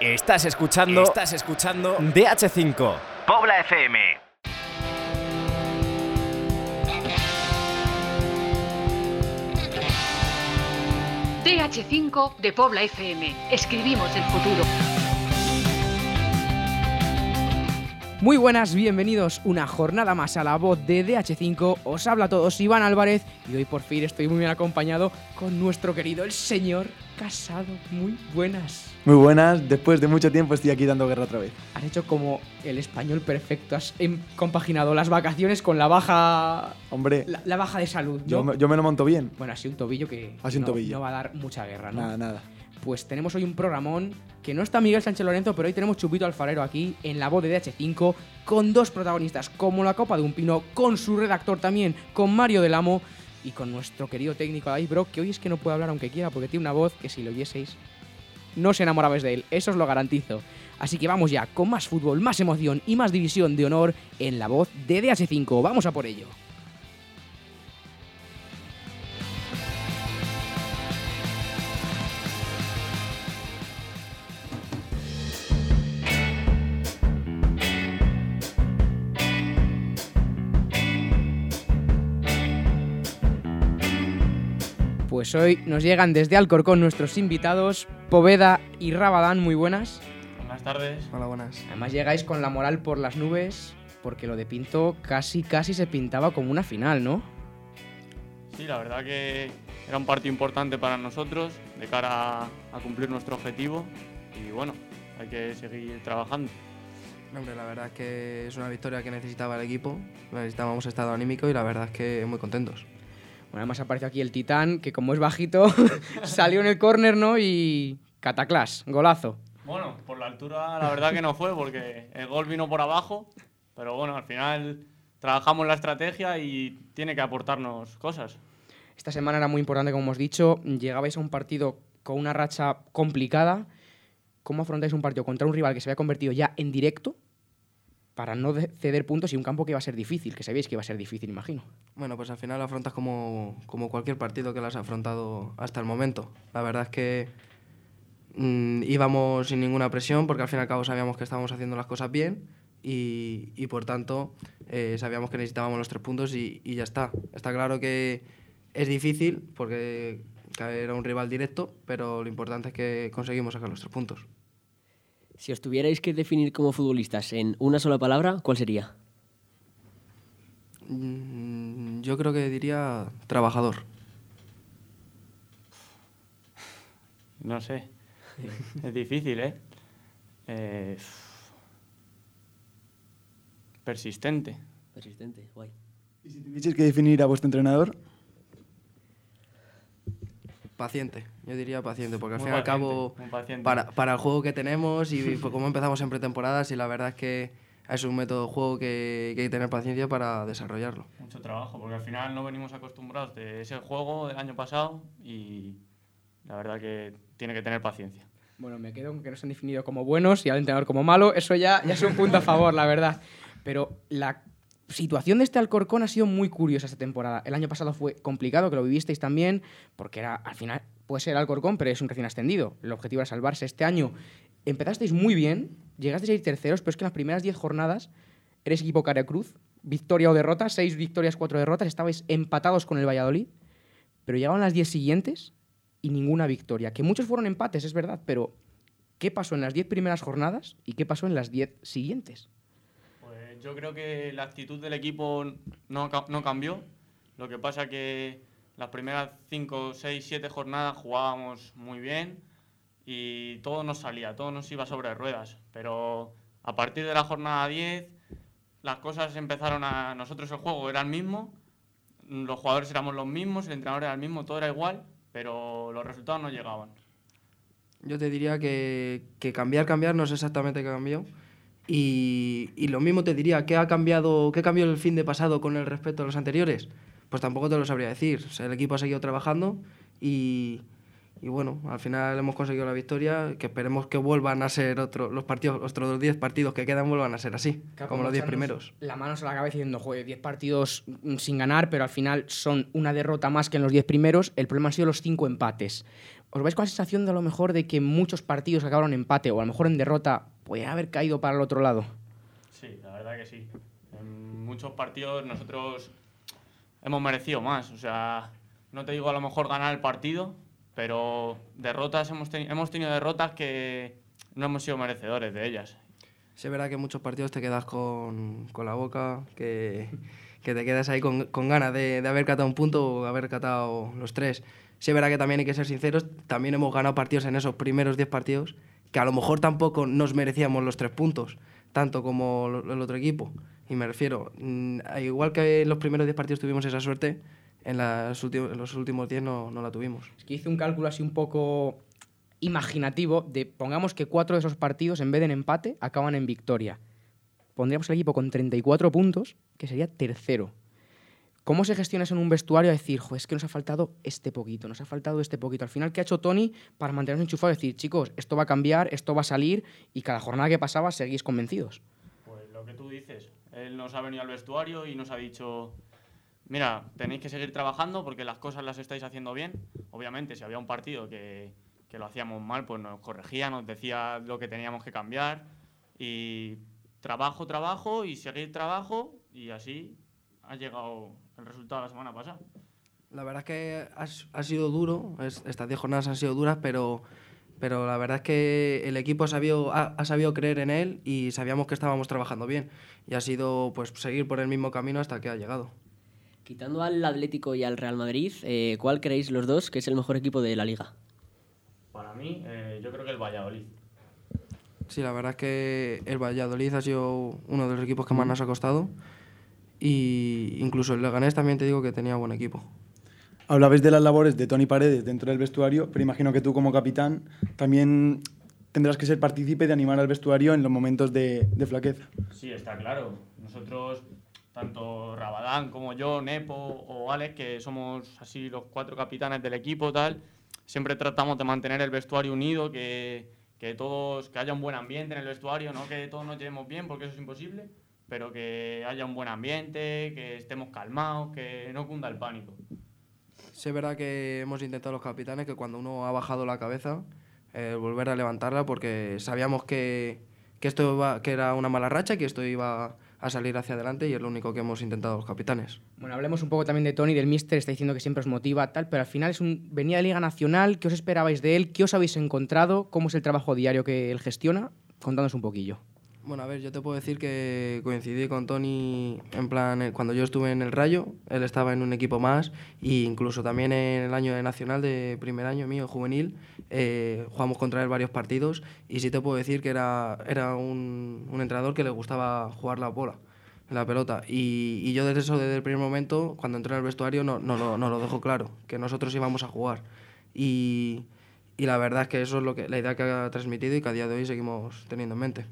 Estás escuchando. Estás escuchando DH5. Pobla FM. DH5 de Pobla FM. Escribimos el futuro. Muy buenas, bienvenidos una jornada más a la voz de DH5. Os habla a todos Iván Álvarez y hoy por fin estoy muy bien acompañado con nuestro querido el señor Casado. Muy buenas. Muy buenas, después de mucho tiempo estoy aquí dando guerra otra vez. Has hecho como el español perfecto, has em- compaginado las vacaciones con la baja Hombre, la, la baja de salud. ¿no? yo, me- yo me lo monto bien. Bueno, sido un tobillo que Ha sido un no, tobillo. no va a dar mucha guerra, ¿no? Nada, nada. Pues tenemos hoy un programón que no está Miguel Sánchez Lorenzo, pero hoy tenemos Chupito Alfarero aquí en la voz de DH5 con dos protagonistas como la Copa de un Pino, con su redactor también, con Mario del Amo y con nuestro querido técnico David Brock, que hoy es que no puede hablar aunque quiera porque tiene una voz que si lo oyieseis no os enamorabais de él, eso os lo garantizo. Así que vamos ya, con más fútbol, más emoción y más división de honor en la voz de DH5. Vamos a por ello. Pues hoy nos llegan desde Alcorcón nuestros invitados, Poveda y Rabadán, muy buenas. Buenas tardes. Hola, buenas. Además llegáis con la moral por las nubes, porque lo de Pinto casi casi se pintaba como una final, ¿no? Sí, la verdad que era un partido importante para nosotros de cara a, a cumplir nuestro objetivo y bueno, hay que seguir trabajando. Hombre, la verdad es que es una victoria que necesitaba el equipo, necesitábamos estado anímico y la verdad es que muy contentos. Bueno, además aparece aquí el Titán, que como es bajito, salió en el córner, ¿no? Y cataclás, golazo. Bueno, por la altura la verdad que no fue porque el gol vino por abajo, pero bueno, al final trabajamos la estrategia y tiene que aportarnos cosas. Esta semana era muy importante, como hemos dicho, llegabais a un partido con una racha complicada. ¿Cómo afrontáis un partido contra un rival que se había convertido ya en directo para no de- ceder puntos y un campo que iba a ser difícil, que sabíais que iba a ser difícil, imagino? Bueno, pues al final afrontas como, como cualquier partido que lo has afrontado hasta el momento. La verdad es que mm, íbamos sin ninguna presión porque al fin y al cabo sabíamos que estábamos haciendo las cosas bien y, y por tanto eh, sabíamos que necesitábamos los tres puntos y, y ya está. Está claro que es difícil porque era un rival directo, pero lo importante es que conseguimos sacar los tres puntos. Si os tuvierais que definir como futbolistas en una sola palabra, ¿cuál sería? Mm, Yo creo que diría trabajador. No sé, es difícil, ¿eh? Eh, Persistente. Persistente, guay. ¿Y si tuvieseis que definir a vuestro entrenador? Paciente, yo diría paciente, porque al Muy fin y al cabo, para, para el juego que tenemos y cómo empezamos en pretemporadas, y la verdad es que es un método de juego que, que hay que tener paciencia para desarrollarlo. Mucho trabajo, porque al final no venimos acostumbrados de ese juego del año pasado y la verdad que tiene que tener paciencia. Bueno, me quedo con que nos han definido como buenos y al entrenador como malo. Eso ya, ya es un punto a favor, la verdad. Pero la situación de este Alcorcón ha sido muy curiosa esta temporada. El año pasado fue complicado, que lo vivisteis también, porque era al final puede ser Alcorcón, pero es un recién ascendido. El objetivo era salvarse. Este año empezasteis muy bien, llegasteis a ir terceros, pero es que en las primeras 10 jornadas eres equipo Cruz, victoria o derrota, 6 victorias, 4 derrotas, estabais empatados con el Valladolid, pero llegaban las 10 siguientes y ninguna victoria. Que muchos fueron empates, es verdad, pero ¿qué pasó en las 10 primeras jornadas y qué pasó en las 10 siguientes? Yo creo que la actitud del equipo no, no cambió. Lo que pasa que las primeras 5, 6, 7 jornadas jugábamos muy bien y todo nos salía, todo nos iba sobre ruedas. Pero a partir de la jornada 10 las cosas empezaron a... Nosotros el juego era el mismo, los jugadores éramos los mismos, el entrenador era el mismo, todo era igual, pero los resultados no llegaban. Yo te diría que, que cambiar, cambiar no es exactamente qué cambió. Y, y lo mismo te diría, ¿qué ha cambiado, qué cambió el fin de pasado con el respecto a los anteriores? Pues tampoco te lo sabría decir. O sea, el equipo ha seguido trabajando y, y bueno, al final hemos conseguido la victoria, que esperemos que vuelvan a ser otro, los partidos, otros 10 partidos que quedan vuelvan a ser así, como los 10 echarnos primeros. La mano a la cabeza diciendo, joder, 10 partidos mm, sin ganar, pero al final son una derrota más que en los 10 primeros. El problema han sido los 5 empates. ¿os vais con la sensación de a lo mejor de que muchos partidos acabaron en empate o a lo mejor en derrota podrían haber caído para el otro lado? Sí, la verdad que sí. En muchos partidos nosotros hemos merecido más. O sea, no te digo a lo mejor ganar el partido, pero derrotas hemos, teni- hemos tenido derrotas que no hemos sido merecedores de ellas. Sí, es verdad que en muchos partidos te quedas con, con la boca, que, que te quedas ahí con, con ganas de, de haber catado un punto o haber catado los tres. Sí, es verdad que también hay que ser sinceros, también hemos ganado partidos en esos primeros 10 partidos, que a lo mejor tampoco nos merecíamos los tres puntos, tanto como el otro equipo. Y me refiero, mm, igual que en los primeros 10 partidos tuvimos esa suerte, en, en los últimos 10 no, no la tuvimos. Es que hice un cálculo así un poco imaginativo de, pongamos que cuatro de esos partidos, en vez de en empate, acaban en victoria. Pondríamos el equipo con 34 puntos, que sería tercero. ¿Cómo se gestiona eso en un vestuario? A decir, "Jo, es que nos ha faltado este poquito, nos ha faltado este poquito. Al final, ¿qué ha hecho Tony para mantenernos enchufados? Decir, chicos, esto va a cambiar, esto va a salir, y cada jornada que pasaba seguís convencidos. Pues lo que tú dices, él nos ha venido al vestuario y nos ha dicho, mira, tenéis que seguir trabajando porque las cosas las estáis haciendo bien. Obviamente, si había un partido que, que lo hacíamos mal, pues nos corregía, nos decía lo que teníamos que cambiar. Y trabajo, trabajo y seguir trabajo y así ha llegado el resultado la semana pasada. La verdad es que ha, ha sido duro, es- estas 10 jornadas han sido duras, pero, pero la verdad es que el equipo ha sabido, ha, ha sabido creer en él y sabíamos que estábamos trabajando bien. Y ha sido pues seguir por el mismo camino hasta que ha llegado. Quitando al Atlético y al Real Madrid, eh, ¿cuál creéis los dos que es el mejor equipo de la liga? Para mí, eh, yo creo que el Valladolid. Sí, la verdad es que el Valladolid ha sido uno de los equipos que más nos ha costado. Y incluso el Leganés también te digo que tenía buen equipo. Hablabais de las labores de Tony Paredes dentro del vestuario, pero imagino que tú como capitán también tendrás que ser partícipe de animar al vestuario en los momentos de, de flaqueza. Sí, está claro. Nosotros, tanto Rabadán como yo, Nepo o Alex, que somos así los cuatro capitanes del equipo, tal, siempre tratamos de mantener el vestuario unido, que, que todos, que haya un buen ambiente en el vestuario, no que todos nos llevemos bien, porque eso es imposible, pero que haya un buen ambiente, que estemos calmados, que no cunda el pánico. Sí, es verdad que hemos intentado los capitanes que cuando uno ha bajado la cabeza, eh, volver a levantarla porque sabíamos que, que esto iba- que era una mala racha y que esto iba a salir hacia adelante y es lo único que hemos intentado los capitanes. Bueno, hablemos un poco también de Tony, del Mister, está diciendo que siempre os motiva, tal, pero al final es un venía de Liga Nacional, ¿qué os esperabais de él? ¿Qué os habéis encontrado? ¿Cómo es el trabajo diario que él gestiona? Contándonos un poquillo. Bueno, a ver, yo te puedo decir que coincidí con Tony en plan, eh, cuando yo estuve en el Rayo, él estaba en un equipo más e incluso también en el año de Nacional de primer año mío, juvenil, eh, jugamos contra él varios partidos y sí te puedo decir que era, era un, un entrenador que le gustaba jugar la bola, la pelota. Y, y yo desde eso, desde el primer momento, cuando entré en el vestuario, no, no, lo- no lo dejo claro, que nosotros íbamos a jugar. Y, y la verdad es que eso es lo que, la idea que ha transmitido y que a día de hoy seguimos teniendo en mente.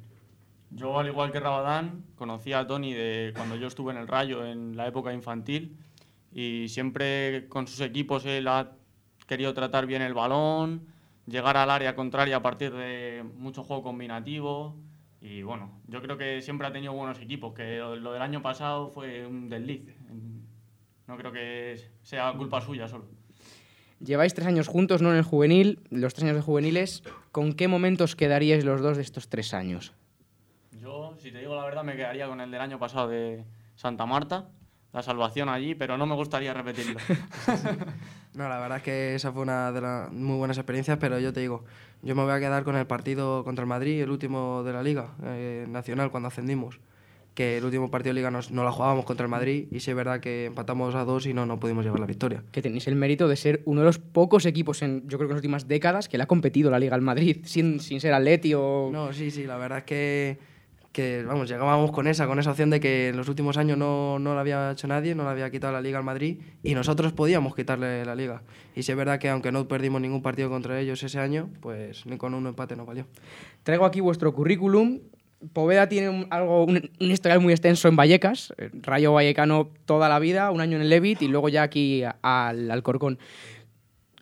Yo, al igual que Rabadán, conocí a Tony de cuando yo estuve en el Rayo en la época infantil y siempre con sus equipos él ha querido tratar bien el balón, llegar al área contraria a partir de mucho juego combinativo y bueno, yo creo que siempre ha tenido buenos equipos, que lo del año pasado fue un desliz. No creo que sea culpa suya solo. Lleváis tres años juntos, ¿no? En el juvenil, los tres años de juveniles. ¿Con qué momentos quedaríais los dos de estos tres años? Si te digo la verdad, me quedaría con el del año pasado de Santa Marta, la salvación allí, pero no me gustaría repetirlo. No, la verdad es que esa fue una de las muy buenas experiencias, pero yo te digo, yo me voy a quedar con el partido contra el Madrid, el último de la Liga eh, Nacional, cuando ascendimos. Que el último partido de Liga nos, nos la jugábamos contra el Madrid y sí es verdad que empatamos a dos y no, no pudimos llevar la victoria. Que tenéis el mérito de ser uno de los pocos equipos en, yo creo que en las últimas décadas, que le ha competido la Liga al Madrid, sin, sin ser Atleti o... No, sí, sí, la verdad es que, que vamos, llegábamos con esa, con esa opción de que en los últimos años no, no la había hecho nadie, no le había quitado la Liga al Madrid y nosotros podíamos quitarle la Liga. Y sí es verdad que aunque no perdimos ningún partido contra ellos ese año, pues ni con un empate nos valió. Traigo aquí vuestro currículum. Poveda tiene un, algo, un, un historial muy extenso en Vallecas, eh, Rayo Vallecano toda la vida, un año en el Levit y luego ya aquí a- al Alcorcón.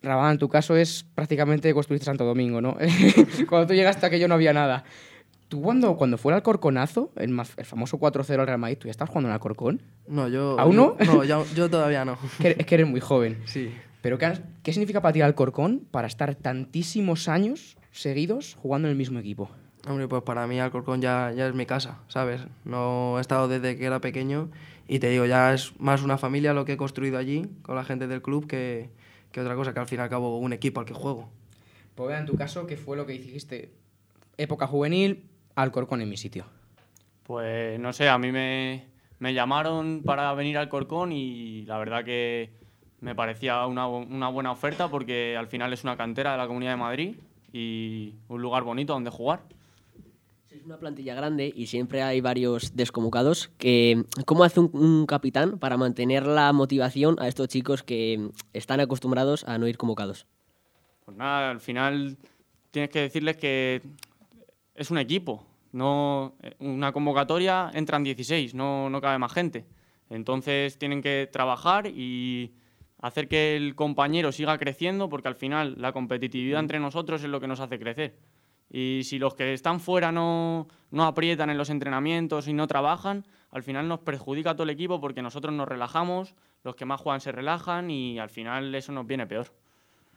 Rabán, tu caso es prácticamente construiste Santo Domingo, ¿no? cuando tú llegaste aquello no había nada. ¿Tú cuando, cuando fue el Alcorconazo, el, ma- el famoso 4-0 al Real Madrid, tú ya estabas jugando en Alcorcón? No, yo... ¿Aún no? No, yo, yo todavía no. Es que eres muy joven. Sí. Pero ¿qué, qué significa para ti Alcorcón para estar tantísimos años seguidos jugando en el mismo equipo? Hombre, pues para mí Alcorcón ya, ya es mi casa, ¿sabes? No he estado desde que era pequeño y te digo, ya es más una familia lo que he construido allí con la gente del club que, que otra cosa, que al fin y al cabo un equipo al que juego. Pues en tu caso, ¿qué fue lo que dijiste? Época juvenil, Alcorcón en mi sitio. Pues no sé, a mí me, me llamaron para venir al Corcón y la verdad que me parecía una, una buena oferta porque al final es una cantera de la Comunidad de Madrid y un lugar bonito donde jugar. Es una plantilla grande y siempre hay varios desconvocados. Que, ¿Cómo hace un, un, capitán para mantener la motivación a estos chicos que están acostumbrados a no ir convocados? Pues nada, al final tienes que decirles que es un equipo. No, una convocatoria entran 16, no, no cabe más gente. Entonces tienen que trabajar y hacer que el compañero siga creciendo porque al final la competitividad entre nosotros es lo que nos hace crecer. Y si los que están fuera no, no aprietan en los entrenamientos y no trabajan, al final nos perjudica a todo el equipo porque nosotros nos relajamos, los que más juegan se relajan y al final eso nos viene peor.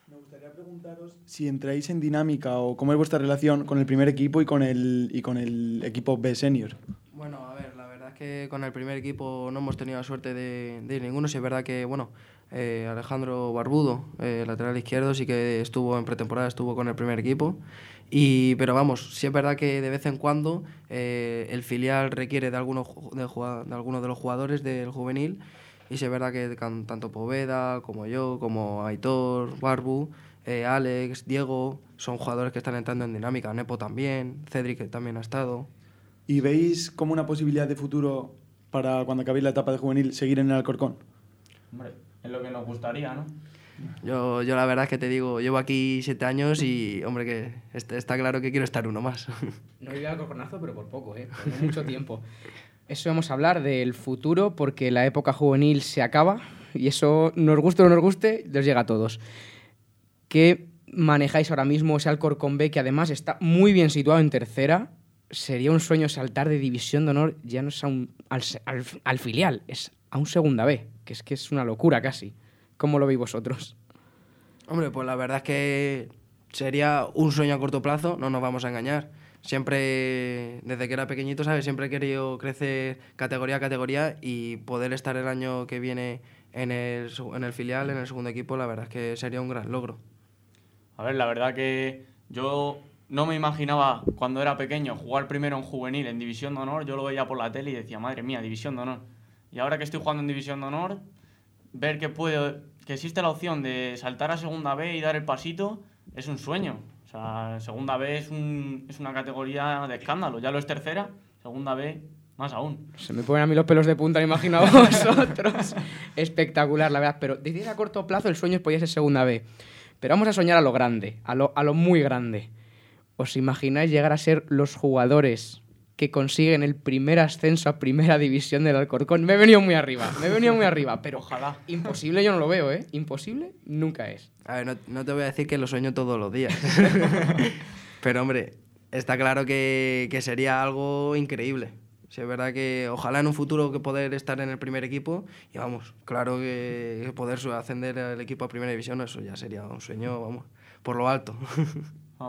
Me gustaría preguntaros si entráis en dinámica o cómo es vuestra relación con el primer equipo y con el, y con el equipo B senior. Bueno, a ver, la verdad es que con el primer equipo no hemos tenido la suerte de, de ir ninguno. Si es verdad que, bueno, eh, Alejandro Barbudo, eh, lateral izquierdo, sí que estuvo en pretemporada, estuvo con el primer equipo. Y, pero vamos, sí es verdad que de vez en cuando eh, el filial requiere de algunos de, de algunos de los jugadores del juvenil y sí es verdad que tanto Poveda como yo, como Aitor, Barbu, eh, Alex, Diego, son jugadores que están entrando en dinámica. Nepo también, Cedric también ha estado. ¿Y veis como una posibilidad de futuro para cuando acabéis la etapa de juvenil seguir en el Alcorcón? Hombre, es lo que nos gustaría, ¿no? Yo, yo la verdad es que te digo, llevo aquí siete años y, hombre, que está, está claro que quiero estar uno más. No he ido al Alcorconazo, pero por poco, ¿eh? Por no mucho tiempo. Eso vamos a hablar del futuro porque la época juvenil se acaba y eso, nos guste o no nos guste, les llega a todos. ¿Qué manejáis ahora mismo ese Alcorcón B que además está muy bien situado en tercera? Sería un sueño saltar de división de honor ya no es a un, al, al, al, filial, es a un segunda B, que es que es una locura casi. ¿Cómo lo veis vosotros? Hombre, pues la verdad es que sería un sueño a corto plazo, no nos vamos a engañar siempre, desde que era pequeñito, ¿sabes? Siempre he querido crecer categoría a categoría y poder estar el año que viene en el, en el filial, en el segundo equipo, la verdad es que sería un gran logro. A ver, la verdad que yo no me imaginaba cuando era pequeño jugar primero en juvenil, en División de Honor, yo lo veía por la tele y decía, madre mía, División de Honor. Y ahora que estoy jugando en División de Honor, ver que, puedo, que existe la opción de saltar a Segunda B y dar el pasito es un sueño. Sea, segunda B es, un, es una categoría de escándalo. Ya lo es tercera, segunda B más aún. Se me ponen a mí los pelos de punta, me imagino a vosotros. Espectacular, la verdad. Pero decir a corto plazo el sueño podría ser segunda B. Pero vamos a soñar a lo grande, a lo, a lo muy grande. ¿Os imagináis llegar a ser los jugadores que consiguen el primer ascenso a primera división del Alcorcón? Me he venido muy arriba, me he venido muy arriba, pero ojalá. Imposible yo no lo veo, ¿eh? Imposible nunca es. A ver, no, no te voy a decir que lo sueño todos los días. pero hombre, está claro que, que, sería algo increíble. Si es verdad que ojalá en un futuro que poder estar en el primer equipo y vamos, claro que poder ascender al equipo a primera división, eso ya sería un sueño, vamos, por lo alto.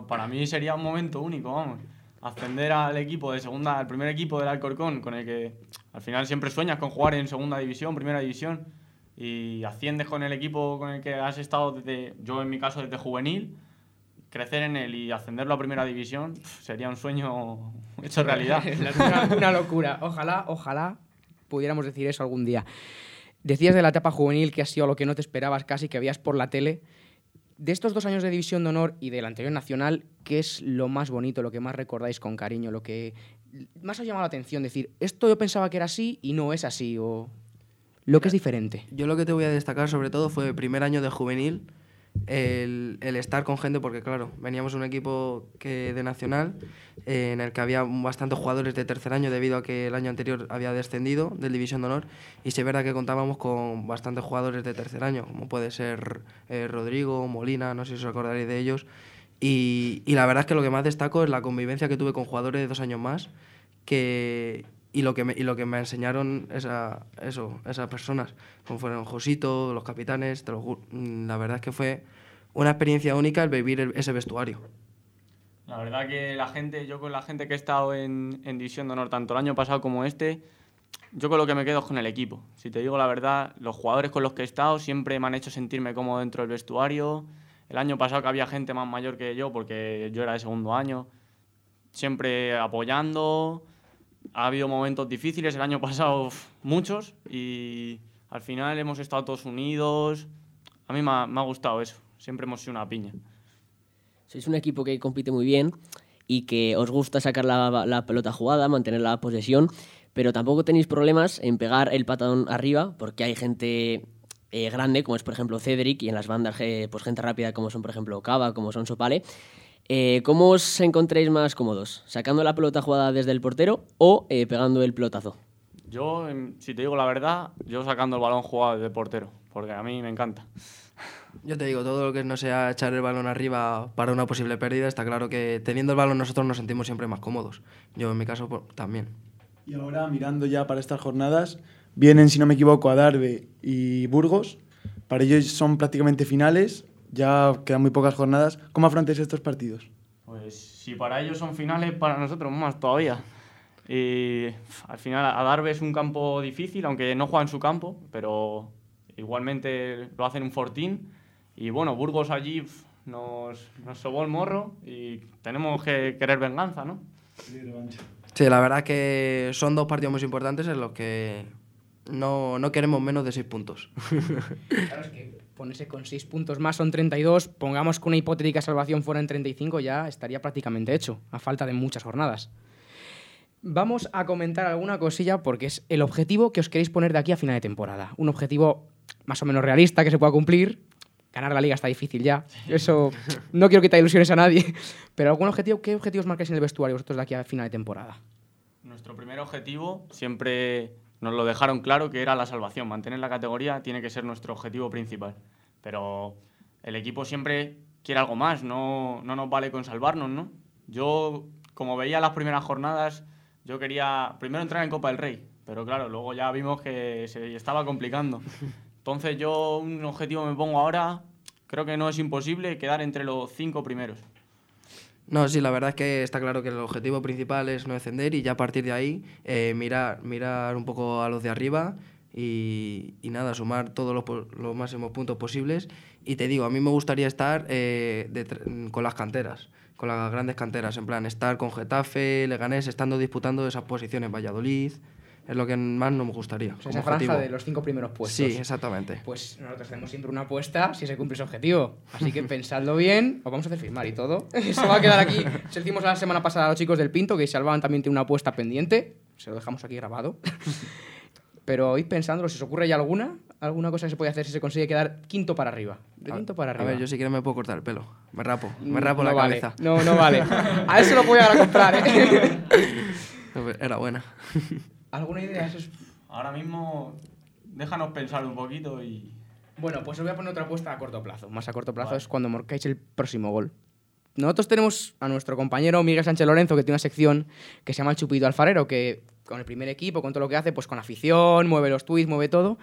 Para mí sería un momento único, vamos. Ascender al equipo de segunda, al primer equipo del Alcorcón, con el que al final siempre sueñas con jugar en segunda división, primera división, y asciendes con el equipo con el que has estado desde, yo en mi caso desde juvenil, crecer en él y ascenderlo a primera división sería un sueño hecho realidad. una, locura. Ojalá, ojalá pudiéramos decir eso algún día. Decías de la etapa juvenil que ha sido lo que no te esperabas casi, que veías por la tele. De estos dos años de División de Honor y del anterior Nacional, ¿qué es lo más bonito, lo que más recordáis con cariño, lo que más os ha llamado la atención? Decir, esto yo pensaba que era así y no es así, o lo que es diferente. Yo lo que te voy a destacar sobre todo fue el primer año de juvenil, el, el, estar con gente, porque claro, veníamos un equipo que de nacional eh, en el que había bastantes jugadores de tercer año debido a que el año anterior había descendido del División de Honor y se verá que contábamos con bastantes jugadores de tercer año, como puede ser eh, Rodrigo, Molina, no sé si os acordaréis de ellos. Y, y, la verdad es que lo que más destaco es la convivencia que tuve con jugadores de dos años más, que y lo que me, y lo que me enseñaron esa, eso, esas personas, como fueron Josito, los capitanes, te lo la verdad es que fue una experiencia única el vivir el- ese vestuario. La verdad que la gente, yo con la gente que he estado en, en División de Honor, tanto el año pasado como este, yo con lo que me quedo es con el equipo. Si te digo la verdad, los jugadores con los que he estado siempre me han hecho sentirme cómodo dentro del vestuario. El año pasado que había gente más mayor que yo, porque yo era de segundo año, siempre apoyando. Ha habido momentos difíciles, el año pasado uf, muchos, y al final hemos estado todos unidos. A mí me ha, me ha gustado eso, siempre hemos sido una piña. Sois un equipo que compite muy bien y que os gusta sacar la, la pelota jugada, mantener la posesión, pero tampoco tenéis problemas en pegar el patadón arriba, porque hay gente eh, grande, como es por ejemplo Cedric, y en las bandas eh, pues gente rápida, como son por ejemplo Cava, como son Sopale. Eh, ¿Cómo os encontréis más cómodos? ¿Sacando la pelota jugada desde el portero o eh, pegando el pelotazo? Yo, em, si te digo la verdad, yo sacando el balón jugado de portero, porque a mí me encanta. Yo te digo, todo lo que no sea echar el balón arriba para una posible pérdida, está claro que teniendo el balón nosotros nos sentimos siempre más cómodos. Yo en mi caso pues, también. Y ahora, mirando ya para estas jornadas, vienen, si no me equivoco, Adarve y Burgos. Para ellos son prácticamente finales, ya quedan muy pocas jornadas. ¿Cómo afrontáis estos partidos? Pues si para ellos son finales, para nosotros más todavía. Y al final, Adarve es un campo difícil, aunque no juega en su campo, pero igualmente lo hacen un fortín. Y bueno, Burgos allí nos, nos sobó el morro y tenemos que querer venganza, ¿no? Sí, la verdad que son dos partidos muy importantes en los que no, no queremos menos de seis puntos. Claro, es que ponerse con 6 puntos más son 32, pongamos que una hipotética salvación fuera en 35, ya estaría prácticamente hecho, a falta de muchas jornadas. Vamos a comentar alguna cosilla porque es el objetivo que os queréis poner de aquí a final de temporada. Un objetivo más o menos realista que se pueda cumplir. Ganar la liga está difícil ya. Eso no quiero quitar ilusiones a nadie. Pero algún objetivo, ¿qué objetivos marcáis en el vestuario vosotros de aquí a final de temporada? Nuestro primer objetivo siempre nos lo dejaron claro que era la salvación. Mantener la categoría tiene que ser nuestro objetivo principal. Pero el equipo siempre quiere algo más, no, no nos vale con salvarnos, ¿no? Yo, como veía las primeras jornadas, yo quería primero entrar en Copa del Rey, pero claro, luego ya vimos que se estaba complicando. Entonces yo un objetivo me pongo ahora, creo que no es imposible quedar entre los cinco primeros. No, sí, la verdad es que está claro que el objetivo principal es no descender y ya a partir de ahí eh, mirar, mirar un poco a los de arriba y, y nada, sumar todos los, los máximos puntos posibles. Y te digo, a mí me gustaría estar eh, detr- con las canteras, con las grandes canteras, en plan, estar con Getafe, Leganés, estando disputando esas posiciones, Valladolid, es lo que más nos gustaría. O sea, esa franja objetivo. de los cinco primeros puestos. Sí, exactamente. Pues nosotros tenemos siempre una apuesta si se cumple ese objetivo. Así que pensadlo bien, os vamos a hacer firmar y todo. Eso va a quedar aquí. Se lo hicimos la semana pasada a los chicos del Pinto, que Salvaban también tiene una apuesta pendiente. Se lo dejamos aquí grabado. Pero id pensándolo, si os ocurre ya alguna, alguna cosa que se puede hacer si se consigue quedar quinto para arriba. De quinto para A arriba. ver, yo si quieres me puedo cortar el pelo. Me rapo, me rapo no la vale. cabeza. No, no vale. A eso lo voy a comprar, ¿eh? Era buena. ¿Alguna idea? Eso es- Ahora mismo, déjanos pensar un poquito y Bueno, pues os voy a poner otra apuesta a corto plazo. Más a corto plazo Vale. es cuando marcáis el próximo gol. Nosotros tenemos a nuestro compañero Miguel Sánchez Lorenzo, que tiene una sección que se llama El Chupito Alfarero, que con el primer equipo, con todo lo que hace, pues con afición, mueve los tweets, mueve todo.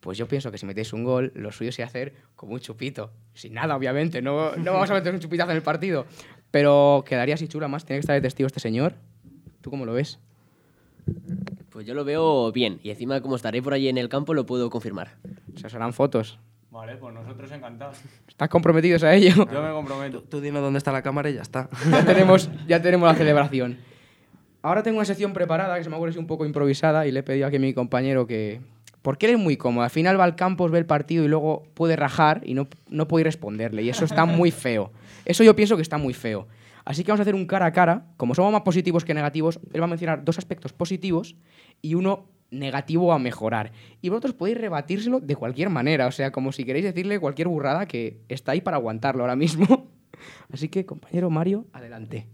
Pues yo pienso que si metéis un gol, lo suyo sería hacer como un chupito. Sin nada, obviamente. No, no vamos a meter un chupitazo en el partido. Pero quedaría así chula más. Tiene que estar de testigo este señor. ¿Tú cómo lo ves? Pues yo lo veo bien y encima como estaré por allí en el campo lo puedo confirmar. O sea, serán fotos. Vale, pues nosotros encantados. ¿Estás comprometidos a ello? Yo me comprometo. Tú dime dónde está la cámara y ya está. ya tenemos, ya tenemos la celebración. Ahora tengo una sección preparada que se me ocurre un poco improvisada y le he pedido aquí a mi compañero que... Porque él es muy cómodo. Al final va al campo, ve el partido y luego puede rajar y no, no puede responderle. Y eso está muy feo. Eso yo pienso que está muy feo. Así que vamos a hacer un cara a cara. Como somos más positivos que negativos, él va a mencionar dos aspectos positivos y uno negativo a mejorar. Y vosotros podéis rebatírselo de cualquier manera. O sea, como si queréis decirle cualquier burrada que está ahí para aguantarlo ahora mismo. Así que, compañero Mario, adelante.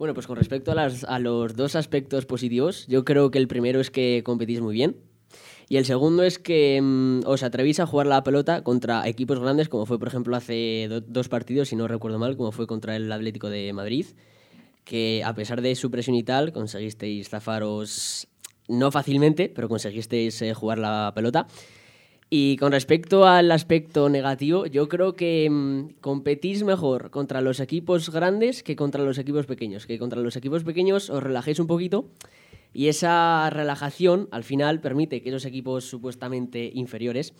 Bueno, pues con respecto a, los dos aspectos positivos, yo creo que el primero es que competís muy bien. Y el segundo es que mm, os atrevéis a jugar la pelota contra equipos grandes, como fue, por ejemplo, hace do- dos partidos, si no recuerdo mal, como fue contra el Atlético de Madrid, que a pesar de su presión y tal, conseguisteis zafaros no fácilmente, pero conseguisteis eh, jugar la pelota. Y con respecto al aspecto negativo, yo creo que mm, competís mejor contra los equipos grandes que contra los equipos pequeños. Que contra los equipos pequeños os relajéis un poquito y esa relajación al final permite que esos equipos supuestamente inferiores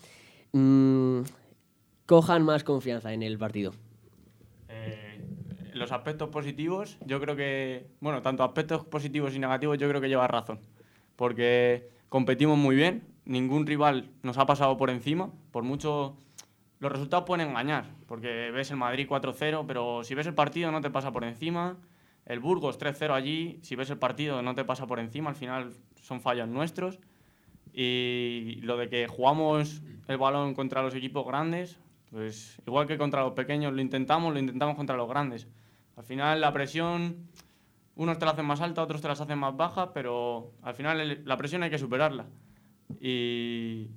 mm, cojan más confianza en el partido. Eh, los aspectos positivos, yo creo que, bueno, tanto aspectos positivos y negativos, yo creo que lleva razón. Porque competimos muy bien, ningún rival nos ha pasado por encima, por mucho... Los resultados pueden engañar, porque ves el Madrid 4-0, pero si ves el partido no te pasa por encima. El Burgos 3-0 allí, si ves el partido no te pasa por encima, al final son fallos nuestros. Y lo de que jugamos el balón contra los equipos grandes, pues igual que contra los pequeños lo intentamos, lo intentamos contra los grandes. Al final la presión, unos te la hacen más alta, otros te las hacen más baja, pero al final la presión hay que superarla. Y,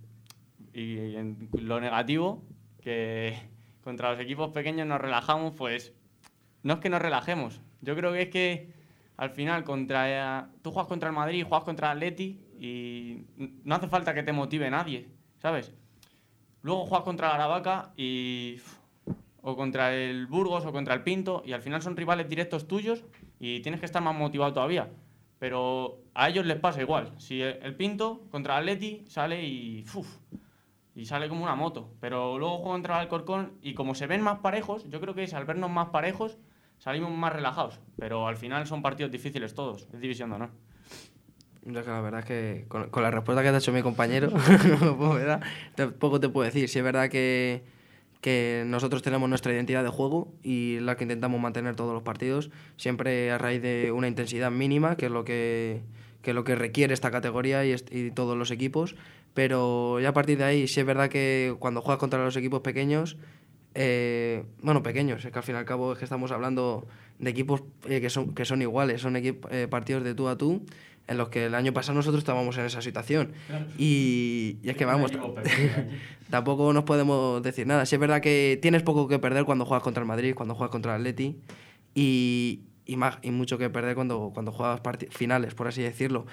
y en lo negativo, que contra los equipos pequeños nos relajamos, pues no es que nos relajemos. Yo creo que es que al final contra tú juegas contra el Madrid, juegas contra el Atleti y no hace falta que te motive nadie, ¿sabes? Luego juegas contra la Aravaca y o contra el Burgos o contra el Pinto y al final son rivales directos tuyos y tienes que estar más motivado todavía. Pero a ellos les pasa igual. Si el Pinto contra el Atleti sale y ¡fuf! y sale como una moto. Pero luego juega contra el Alcorcón y como se ven más parejos, yo creo que es al vernos más parejos salimos más relajados. Pero al final son partidos difíciles todos. Es división de honor. Yo que la verdad es que con, con la respuesta que te ha hecho mi compañero, tampoco te puedo decir. Si es verdad que, que nosotros tenemos nuestra identidad de juego y la que intentamos mantener todos los partidos, siempre a raíz de una intensidad mínima, que es lo que, que, lo que requiere esta categoría y, todos los equipos. Pero ya a partir de ahí, sí es verdad que cuando juegas contra los equipos pequeños, eh, bueno, pequeños, es que al fin y al cabo es que estamos hablando de equipos eh, que, son, que son iguales, son eh, partidos de tú a tú, en los que el año pasado nosotros estábamos en esa situación. Y, y es que vamos, tampoco nos podemos decir nada. Sí es verdad que tienes poco que perder cuando juegas contra el Madrid, cuando juegas contra el Atleti, y, y, más, y mucho que perder cuando, cuando juegas finales, por así decirlo.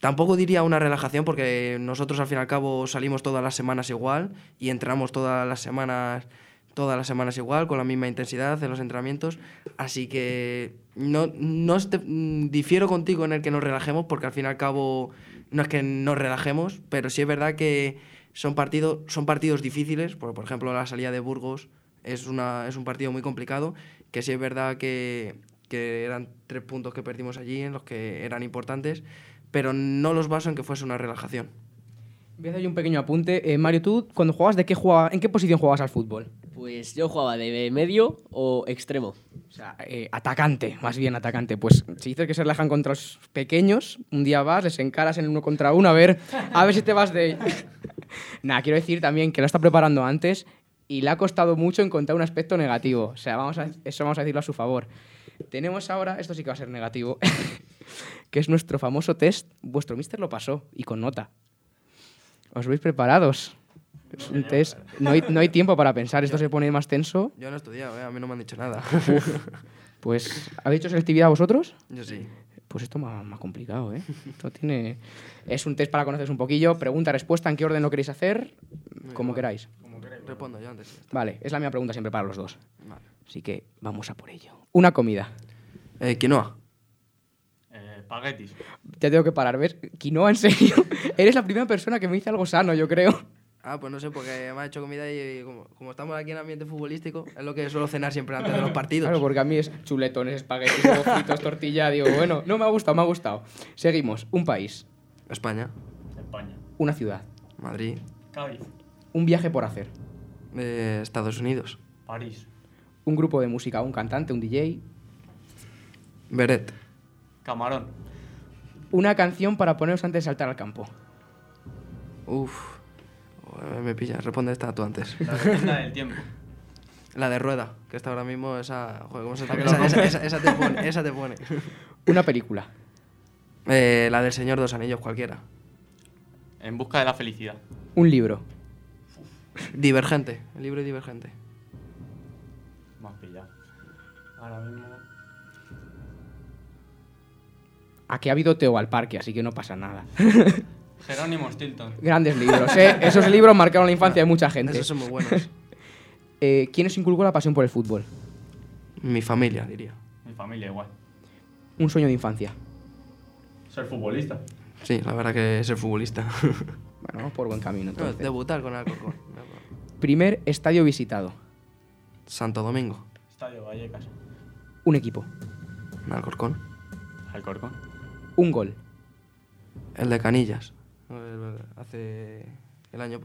Tampoco diría una relajación porque nosotros al fin y al cabo salimos todas las semanas igual y entramos todas las semanas todas las semanas igual, con la misma intensidad en los entrenamientos. Así que no, no mm, difiero contigo en el que nos relajemos, porque al fin y al cabo no es que nos relajemos, pero sí es verdad que son partidos, son partidos difíciles. Por, por ejemplo, la salida de Burgos es, una, es un partido muy complicado, que sí es verdad que, que eran tres puntos que perdimos allí, en los que eran importantes, pero no los baso en que fuese una relajación. Voy a hacer un pequeño apunte. Eh, Mario, tú cuando jugabas, ¿de qué jugaba, ¿en qué posición jugabas al fútbol? Pues yo jugaba de medio o extremo. O sea, eh, atacante, más bien atacante. Pues si dices que se relajan contra los pequeños, un día vas, les encaras en uno contra uno, a ver, a ver si te vas de... Nada, quiero decir también que lo está preparando antes y le ha costado mucho encontrar un aspecto negativo. O sea, vamos a, eso vamos a decirlo a su favor. Tenemos ahora, esto sí que va a ser negativo, que es nuestro famoso test. Vuestro mister lo pasó y con nota. ¿Os veis preparados? Es un test. No hay, no hay tiempo para pensar, esto se pone más tenso. Yo no he estudiado, ¿eh? a mí no me han dicho nada. Pues, ¿habéis hecho selectividad vosotros? Yo sí. Pues esto más, más complicado, ¿eh? Esto tiene... Es un test para conoceros un poquillo. Pregunta, respuesta, ¿en qué orden lo queréis hacer? Como igual. queráis. Respondo yo antes. Vale, es la misma pregunta siempre para los dos. Vale. Así que vamos a por ello. Una comida. Eh, quinoa. Eh, espaguetis. Te tengo que parar, ¿ves? Quinoa, en serio. Eres la primera persona que me dice algo sano, yo creo. Ah, pues no sé, porque me ha hecho comida y como, como estamos aquí en ambiente futbolístico, es lo que suelo cenar siempre antes de los partidos. Claro, porque a mí es chuletones, espaguetis, huevos fritos, tortilla. Digo, bueno, no me ha gustado, me ha gustado. Seguimos. Un país, España, España. una ciudad, Madrid, Cádiz. un viaje por hacer, eh, Estados Unidos, París. un grupo de música, un cantante, un DJ, Beret, Camarón. una canción para poneros antes de saltar al campo. uff, me pillas, responde esta tú antes. La del tiempo. La de Rueda, que está ahora mismo, esa, joder, ¿cómo se La que esa, esa, rompe. esa- esa te pone, esa te pone. Una película. Eh, la del Señor de los Anillos, cualquiera. En busca de la felicidad. Un libro. Divergente, el libro Divergente. Más pillado. Ahora mismo. Aquí ha habido Teo al parque, así que no pasa nada. Jerónimo Stilton. Grandes libros, ¿eh? Esos libros marcaron la infancia de mucha gente. Esos son muy buenos. Eh, ¿Quién os inculcó la pasión por el fútbol? Mi familia, diría. Mi familia igual. Un sueño de infancia. Ser futbolista. Sí, la verdad que ser futbolista. Bueno, por buen camino, entonces. Debutar con Alcorcón. Primer estadio visitado. Santo Domingo, Estadio Vallecas. Un equipo. Alcorcón. Alcorcón. Un gol. El de Canillas. Hace el año.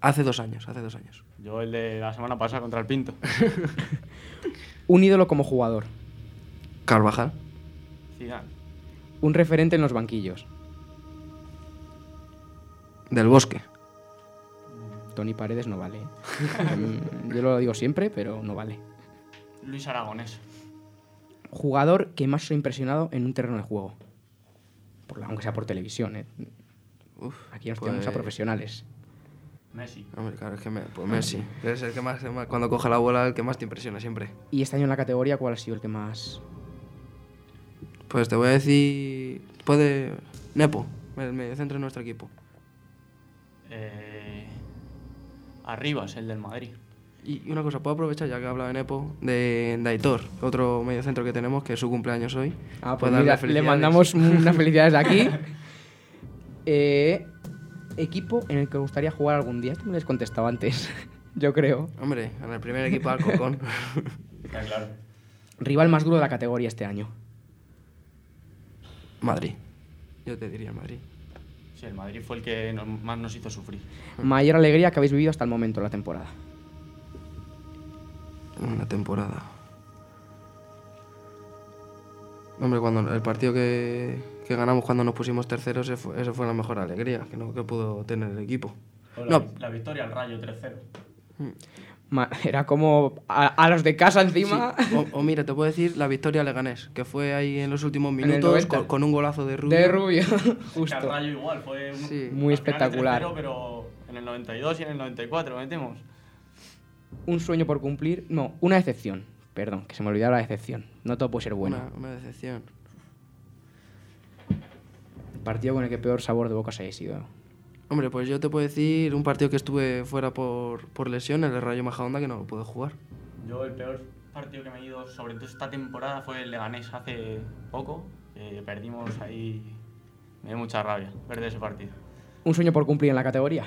Hace dos años, hace dos años. Yo el de la semana pasada contra el Pinto. Un ídolo como jugador. Carvajal. Zidane. Un referente en los banquillos. Del Bosque. Tony Paredes no vale. Mm, Yo lo digo siempre, pero no vale. Luis Aragonés. Jugador que más ha impresionado en un terreno de juego. Por la- aunque sea por televisión, ¿eh? Uf, Aquí nos tenemos a pues- profesionales. Messi. Hombre, claro, es que me, pues Messi. Es el que más, el más- cuando coge la bola, el que más te impresiona siempre. Y este año en la categoría, ¿cuál ha sido el que más...? Pues te voy a decir. Puede. Nepo, el mediocentro de nuestro equipo. Eh, Arribas, el del Madrid. Y y una cosa, puedo aprovechar, ya que hablaba de Nepo, de, de Aitor, otro mediocentro que tenemos, que es su cumpleaños hoy. Ah, pues mira, le mandamos unas felicidades de aquí. Eh, equipo en el que os gustaría jugar algún día. Tú me lo has contestado antes, yo creo. Hombre, en el primer equipo de Alcorcón. Está claro. Rival más duro de la categoría este año. Madrid. Yo te diría Madrid. Sí, el Madrid fue el que nos- más nos hizo sufrir. Mayor alegría que habéis vivido hasta el momento de la temporada. Una temporada. Hombre, cuando el partido que, que ganamos cuando nos pusimos terceros, ese fue, esa fue la mejor alegría que, no, que pudo tener el equipo. Fue No. la, la victoria al Rayo 3-0. Ma- Era como a, a los de casa encima. O, o mira, te puedo decir la victoria a Leganés, que fue ahí en los últimos minutos 90. con, con un golazo de Rubio. De rubio, Que al justo. Rayo igual, fue un, Sí. Muy al espectacular. 3-0, pero en el 92 y en el 94 metemos. Un sueño por cumplir. No, una decepción. Perdón, que se me olvidaba la decepción. No todo puede ser bueno. Una, una decepción. Partido con el que peor sabor de boca os habéis ido. Hombre, pues yo te puedo decir un partido que estuve fuera por, por lesión, el de Rayo Majadahonda, que no lo pude jugar. Yo el peor partido que me he ido, sobre todo esta temporada, fue el Leganés hace poco. que perdimos ahí. Me dio mucha rabia perder ese partido. Un sueño por cumplir en la categoría.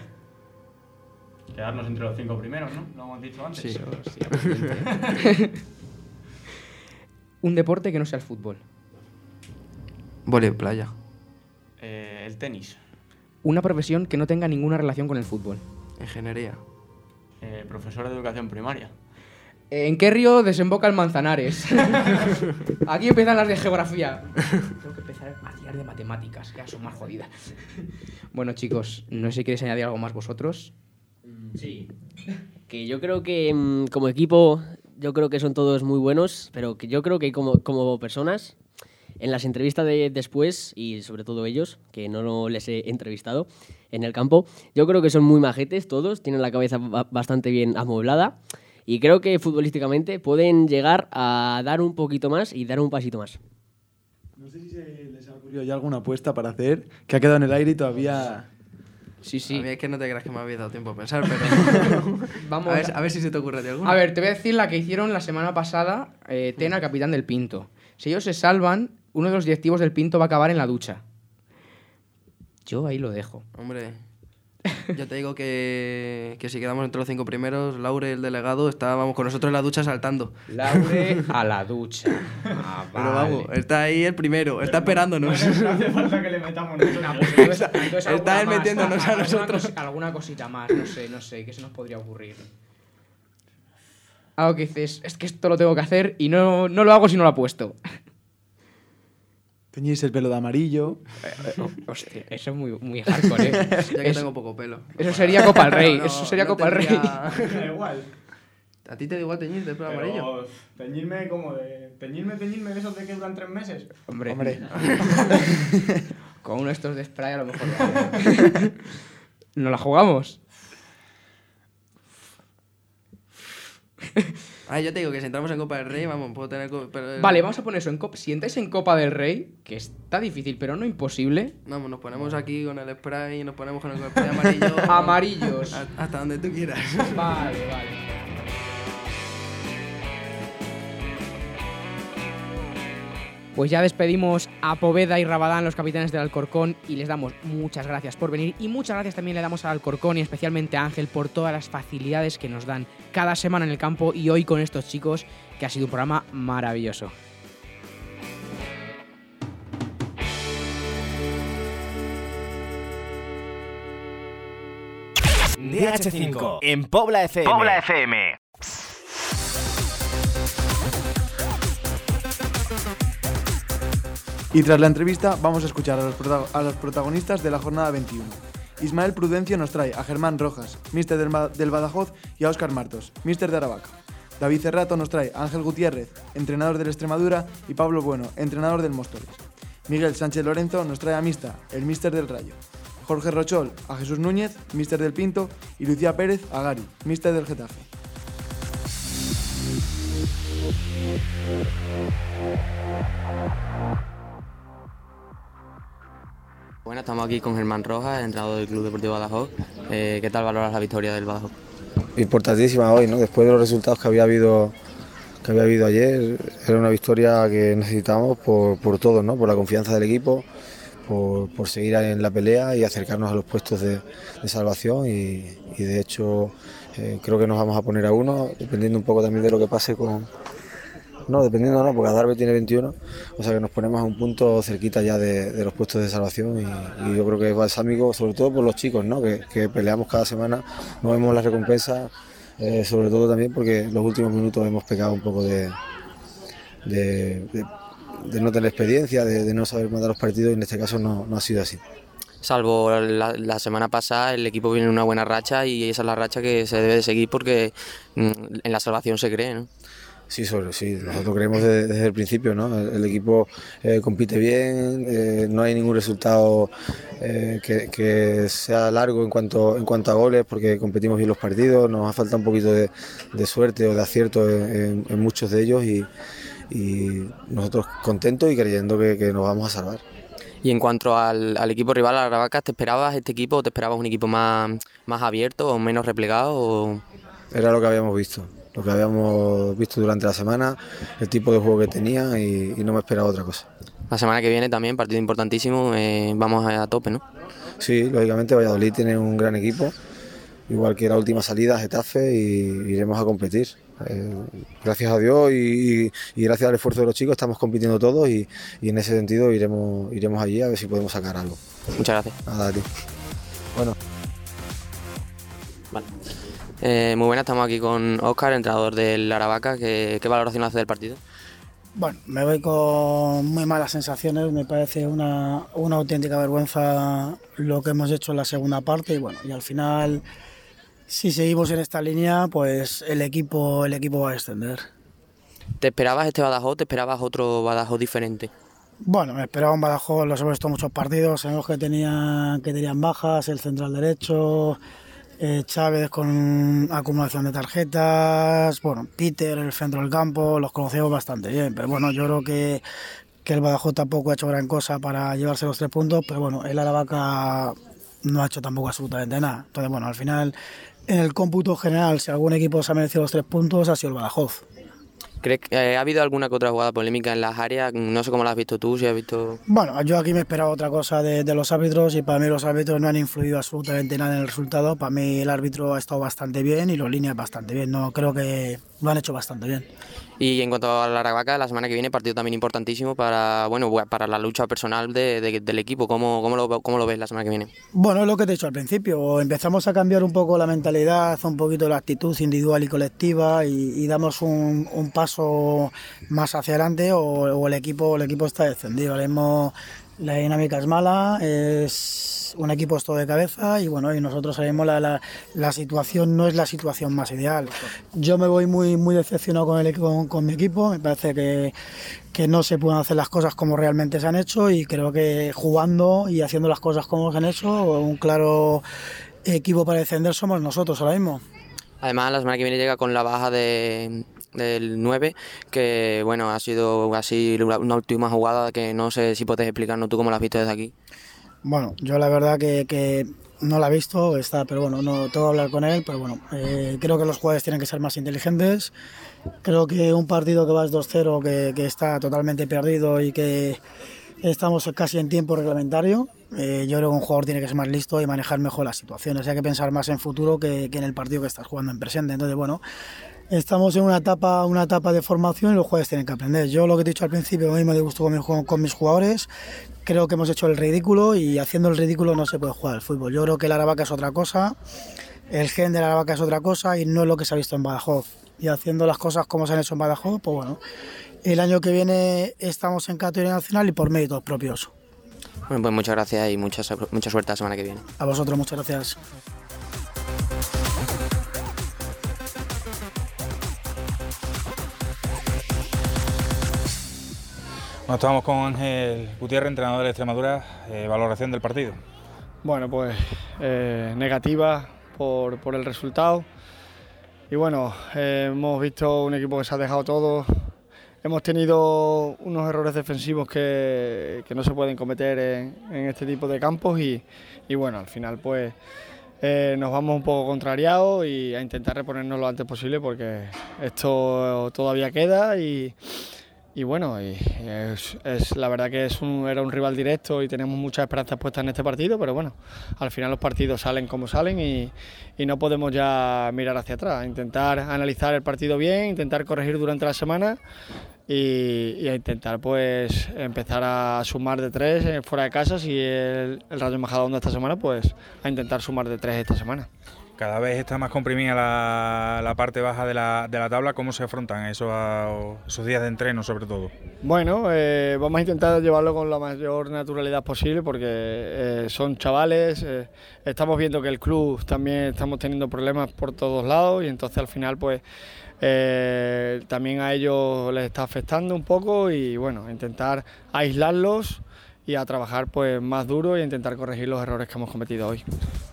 Quedarnos entre los cinco primeros, ¿no? Lo hemos dicho antes. Sí. Un deporte que no sea el fútbol. Vole playa. El tenis. Una profesión que no tenga ninguna relación con el fútbol. Ingeniería. Eh, profesor de educación primaria. ¿En qué río desemboca el Manzanares? Aquí empiezan las de geografía. Tengo que empezar a tirar de matemáticas, ya son más jodidas. Bueno, chicos, no sé si queréis añadir algo más vosotros. Sí. Que yo creo que mm, como equipo, yo creo que son todos muy buenos, pero que yo creo que como, como personas, en las entrevistas de después, y sobre todo ellos, que no les he entrevistado en el campo, yo creo que son muy majetes todos, tienen la cabeza ba- bastante bien amueblada, y creo que futbolísticamente pueden llegar a dar un poquito más y dar un pasito más. No sé si se les ha ocurrido ya alguna apuesta para hacer, que ha quedado en el aire y todavía... Sí, A sí. mí es que no te creas que me había dado tiempo a pensar, pero. Vamos a, ver, a ver si se te ocurre de alguna. A ver, te voy a decir la que hicieron la semana pasada eh, Tena, capitán del Pinto. Si ellos se salvan, uno de los directivos del Pinto va a acabar en la ducha. Yo ahí lo dejo. Hombre, yo te digo que, que si quedamos entre los cinco primeros, Laure, el delegado, está vamos, con nosotros en la ducha saltando. Laure a la ducha. Ah, Pero vamos, está ahí el primero, está esperándonos. No hace falta que le metamos nosotros. Está alguna él más, metiéndonos a alguna nosotros. cos- alguna cosita más, no sé, no sé, ¿qué se nos podría ocurrir? Algo que dices, es que esto lo tengo que hacer y no, no lo hago si no lo apuesto. Teñís el pelo de amarillo. Hostia, eso es muy, muy hardcore, ¿eh? ya que Es- tengo poco pelo. Eso sería Copa al Rey, No, eso sería no Copa al Rey. Da igual. ¿A ti te da igual teñir de pelo amarillo? teñirme como de. Teñirme, teñirme de esos de que duran tres meses. Hombre, Hombre. con uno de estos de spray a lo mejor. ¿No la jugamos? Ah, yo te digo que si entramos en Copa del Rey, vamos, puedo tener... pero- Vale, vamos a poner eso en Copa. Si entráis en Copa del Rey, que está difícil, pero no imposible. Vamos, nos ponemos aquí con el spray y nos ponemos con el spray amarillo. Amarillos. Hasta donde tú quieras. Vale, vale. Pues ya despedimos a Poveda y Rabadán, los capitanes del Alcorcón, y les damos muchas gracias por venir. Y muchas gracias también le damos al Alcorcón y especialmente a Ángel por todas las facilidades que nos dan cada semana en el campo y hoy con estos chicos, que ha sido un programa maravilloso. DH5 en Pobla FM. Pobla FM. Y tras la entrevista vamos a escuchar a los, protagonistas de la jornada 21. Ismael Prudencio nos trae a Germán Rojas, míster del, Badajoz, y a Óscar Martos, míster de Aravaca. David Cerrato nos trae a Ángel Gutiérrez, entrenador del Extremadura, y Pablo Bueno, entrenador del Móstoles. Miguel Sánchez Lorenzo nos trae a Mista, el míster del Rayo. Jorge Rochol a Jesús Núñez, míster del Pinto, y Lucía Pérez a Gary, míster del Getafe. Bueno, estamos aquí con Germán Rojas, entrenador del Club Deportivo Badajoz. Eh, ¿Qué tal valoras la victoria del Badajoz? importantísima hoy, ¿no? Después de los resultados que había habido que había habido ayer, era una victoria que necesitábamos por, por todo, ¿no? Por la confianza del equipo, por, por seguir en la pelea y acercarnos a los puestos de, salvación y, y de hecho eh, creo que nos vamos a poner a uno, dependiendo un poco también de lo que pase con... No, dependiendo no, porque Adarve tiene 21, o sea que nos ponemos a un punto cerquita ya de, los puestos de salvación y, yo creo que es balsámico, sobre todo por los chicos, ¿no? que, peleamos cada semana, no vemos las recompensas, eh, sobre todo también porque los últimos minutos hemos pecado un poco de, no tener experiencia, de, no saber mandar los partidos y en este caso no, ha sido así. Salvo la, la semana pasada, el equipo viene en una buena racha y esa es la racha que se debe de seguir porque mm, en la salvación se cree. ¿no? Sí, sobre, sí, nosotros creemos desde, desde el principio, ¿no? El, el equipo eh, compite bien, eh, no hay ningún resultado eh, que, que sea largo en cuanto, en cuanto a goles, porque competimos bien los partidos, nos ha faltado un poquito de, de suerte o de acierto en, en- en muchos de ellos y, y nosotros contentos y creyendo que, que nos vamos a salvar. Y en cuanto al, al equipo rival, a Aravaca, ¿te esperabas este equipo o te esperabas un equipo más, más abierto o menos replegado? O... Era lo que habíamos visto, lo que habíamos visto durante la semana, el tipo de juego que tenía y, y no me esperaba otra cosa. La semana que viene también, partido importantísimo, eh, vamos a, a tope, ¿no? Sí, lógicamente Valladolid tiene un gran equipo, igual que la última salida, Getafe, y iremos a competir. Eh, gracias a Dios y, gracias al esfuerzo de los chicos estamos compitiendo todos y, y en ese sentido iremos, iremos allí a ver si podemos sacar algo. Muchas gracias. Nada, a ti. Bueno. Vale. Eh, muy buenas, estamos aquí con Óscar, entrenador del Aravaca. ¿Qué, qué valoración hace del partido? Bueno, me voy con muy malas sensaciones, me parece una, una auténtica vergüenza lo que hemos hecho en la segunda parte y bueno, y al final si seguimos en esta línea, pues el equipo el equipo va a descender. ¿Te esperabas este Badajoz? ¿Te esperabas otro Badajoz diferente? Bueno, me esperaba un Badajoz, los hemos visto muchos partidos, sabemos que tenían, que tenían bajas, el central derecho, eh, Chávez con acumulación de tarjetas, bueno, Peter el centro del campo, los conocemos bastante bien, pero bueno, yo creo que, que el Badajoz tampoco ha hecho gran cosa para llevarse los tres puntos, pero bueno, el Aravaca no ha hecho tampoco absolutamente nada. Entonces, bueno, al final, en el cómputo general, si algún equipo se ha merecido los tres puntos, ha sido el Badajoz. ¿Crees que eh, ha habido alguna que otra jugada polémica en las áreas? No sé cómo la has visto tú, si has visto... Bueno, yo aquí me esperaba otra cosa de, de los árbitros y para mí los árbitros no han influido absolutamente nada en el resultado. Para mí el árbitro ha estado bastante bien y los líneas bastante bien. No creo que lo han hecho bastante bien. Y en cuanto a la Aravaca, la semana que viene partido también importantísimo para bueno para la lucha personal de- de- del equipo. ¿Cómo, cómo, lo, ¿Cómo lo ves la semana que viene? Bueno, es lo que te he dicho al principio. Empezamos a cambiar un poco la mentalidad, un poquito la actitud individual y colectiva y, y damos un, un paso más hacia adelante o, o el equipo el equipo está descendido. Ahora mismo la dinámica es mala, es un equipo esto de cabeza y bueno, y nosotros sabemos la, la, la situación no es la situación más ideal. Yo me voy muy muy decepcionado con el con, con mi equipo, me parece que, que no se pueden hacer las cosas como realmente se han hecho y creo que jugando y haciendo las cosas como se han hecho, un claro equipo para defender somos nosotros ahora mismo. Además, la semana que viene llega con la baja de, del 9, que bueno, ha sido así una última jugada que no sé si puedes explicarnos tú cómo la has visto desde aquí. Bueno, yo la verdad que, que no la he visto, está, pero bueno, no tengo que hablar con él, pero bueno, eh, creo que los jugadores tienen que ser más inteligentes. Creo que un partido que vas 2-0, que, que, está totalmente perdido y que estamos casi en tiempo reglamentario, eh, yo creo que un jugador tiene que ser más listo y manejar mejor las situaciones. Hay que pensar más en futuro que, que en el partido que estás jugando en presente. Entonces, bueno, estamos en una etapa, una etapa de formación y los jugadores tienen que aprender. Yo lo que he dicho al principio, a mí me gusto con mis, con mis jugadores, creo que hemos hecho el ridículo y haciendo el ridículo no se puede jugar al fútbol. Yo creo que la Aravaca es otra cosa, el gen de la Aravaca es otra cosa y no es lo que se ha visto en Badajoz. Y haciendo las cosas como se han hecho en Badajoz, pues bueno, el año que viene estamos en categoría nacional y por méritos propios. Bueno, pues muchas gracias y mucha, mucha suerte la semana que viene. A vosotros, muchas gracias. Bueno, estamos con Ángel Gutiérrez, entrenador de Extremadura. Eh, valoración del partido. Bueno, pues eh, negativa por, el resultado. Y bueno, eh, hemos visto un equipo que se ha dejado todo. Hemos tenido unos errores defensivos que, no se pueden cometer en, este tipo de campos y, y bueno, al final pues nos vamos un poco contrariados y a intentar reponernos lo antes posible porque esto todavía queda y, y bueno, es, la verdad que es un, era un rival directo y tenemos muchas esperanzas puestas en este partido, pero bueno, al final los partidos salen como salen y, no podemos ya mirar hacia atrás, intentar analizar el partido bien, intentar corregir durante la semana y, intentar pues empezar a sumar de tres fuera de casa, si el, el Rayo Majadahonda esta semana, pues a intentar sumar de tres esta semana. Cada vez está más comprimida la, parte baja de la, tabla. ¿Cómo se afrontan esos, esos días de entreno, sobre todo? Bueno, eh, vamos a intentar llevarlo con la mayor naturalidad posible porque eh, son chavales. Eh, estamos viendo que el club también estamos teniendo problemas por todos lados y entonces al final, pues también a ellos les está afectando un poco y bueno, intentar aislarlos y a trabajar pues más duro y a intentar corregir los errores que hemos cometido hoy.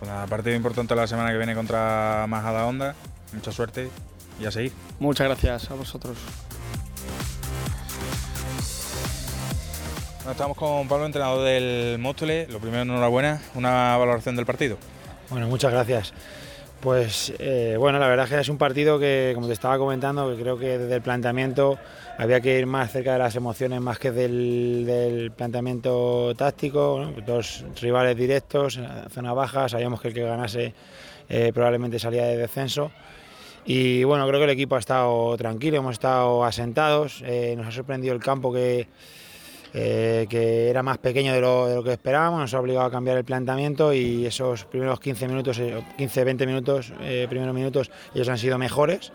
Una partido importante la semana que viene contra Majada Onda. Mucha suerte y a seguir. Muchas gracias a vosotros. Bueno, estamos con Pablo, entrenador del Móstoles. Lo primero, enhorabuena. Una valoración del partido. Bueno, muchas gracias. Pues eh, bueno, la verdad es que es un partido que, como te estaba comentando, que creo que desde el planteamiento había que ir más cerca de las emociones más que del, planteamiento táctico. Dos rivales directos, zona baja, sabíamos que el que ganase eh, probablemente salía de descenso. Y bueno, creo que el equipo ha estado tranquilo, hemos estado asentados, eh, nos ha sorprendido el campo que eh, que era más pequeño de lo, de lo, que esperábamos, nos ha obligado a cambiar el planteamiento y esos primeros 15 minutos, 15-20 minutos, primeros minutos, ellos han sido mejores.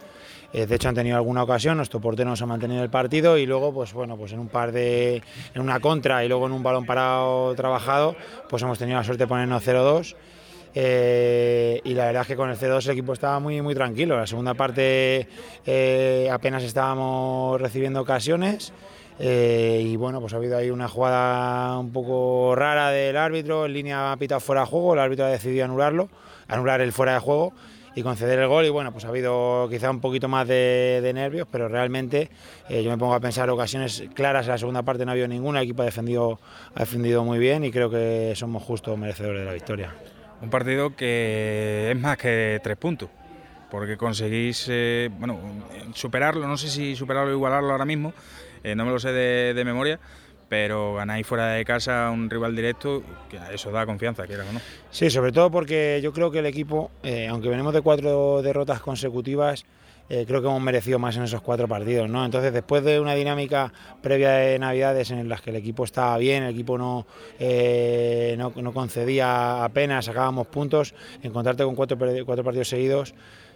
Eh, de hecho han tenido alguna ocasión, nuestro portero nos ha mantenido el partido y luego, pues bueno, pues en un par de, en una contra y luego en un balón parado trabajado, pues hemos tenido la suerte de ponernos 0-2. Eh, y la verdad es que con el C2 el equipo estaba muy, muy tranquilo. La segunda parte eh, apenas estábamos recibiendo ocasiones. Y bueno, pues ha habido ahí una jugada un poco rara del árbitro, en línea ha pitado fuera de juego, el árbitro ha decidido anularlo, anular el fuera de juego y conceder el gol y bueno, pues ha habido quizá un poquito más de, nervios, pero realmente eh, yo me pongo a pensar ocasiones claras en la segunda parte no ha habido ninguna, el equipo ha defendido, ha defendido muy bien y creo que somos justos merecedores de la victoria. Un partido que es más que tres puntos, porque conseguís eh, bueno, superarlo, no sé si superarlo o igualarlo ahora mismo, eh, no me lo sé de, memoria, pero ganáis fuera de casa a un rival directo, que eso da confianza, quieras o no. Sí, sobre todo porque yo creo que el equipo, eh, aunque venimos de cuatro derrotas consecutivas, eh, creo que hemos merecido más en esos cuatro partidos, ¿no? Entonces, después de una dinámica previa de Navidades en las que el equipo estaba bien, el equipo no, eh, no, no, concedía apenas, sacábamos puntos, encontrarte con cuatro, cuatro partidos seguidos,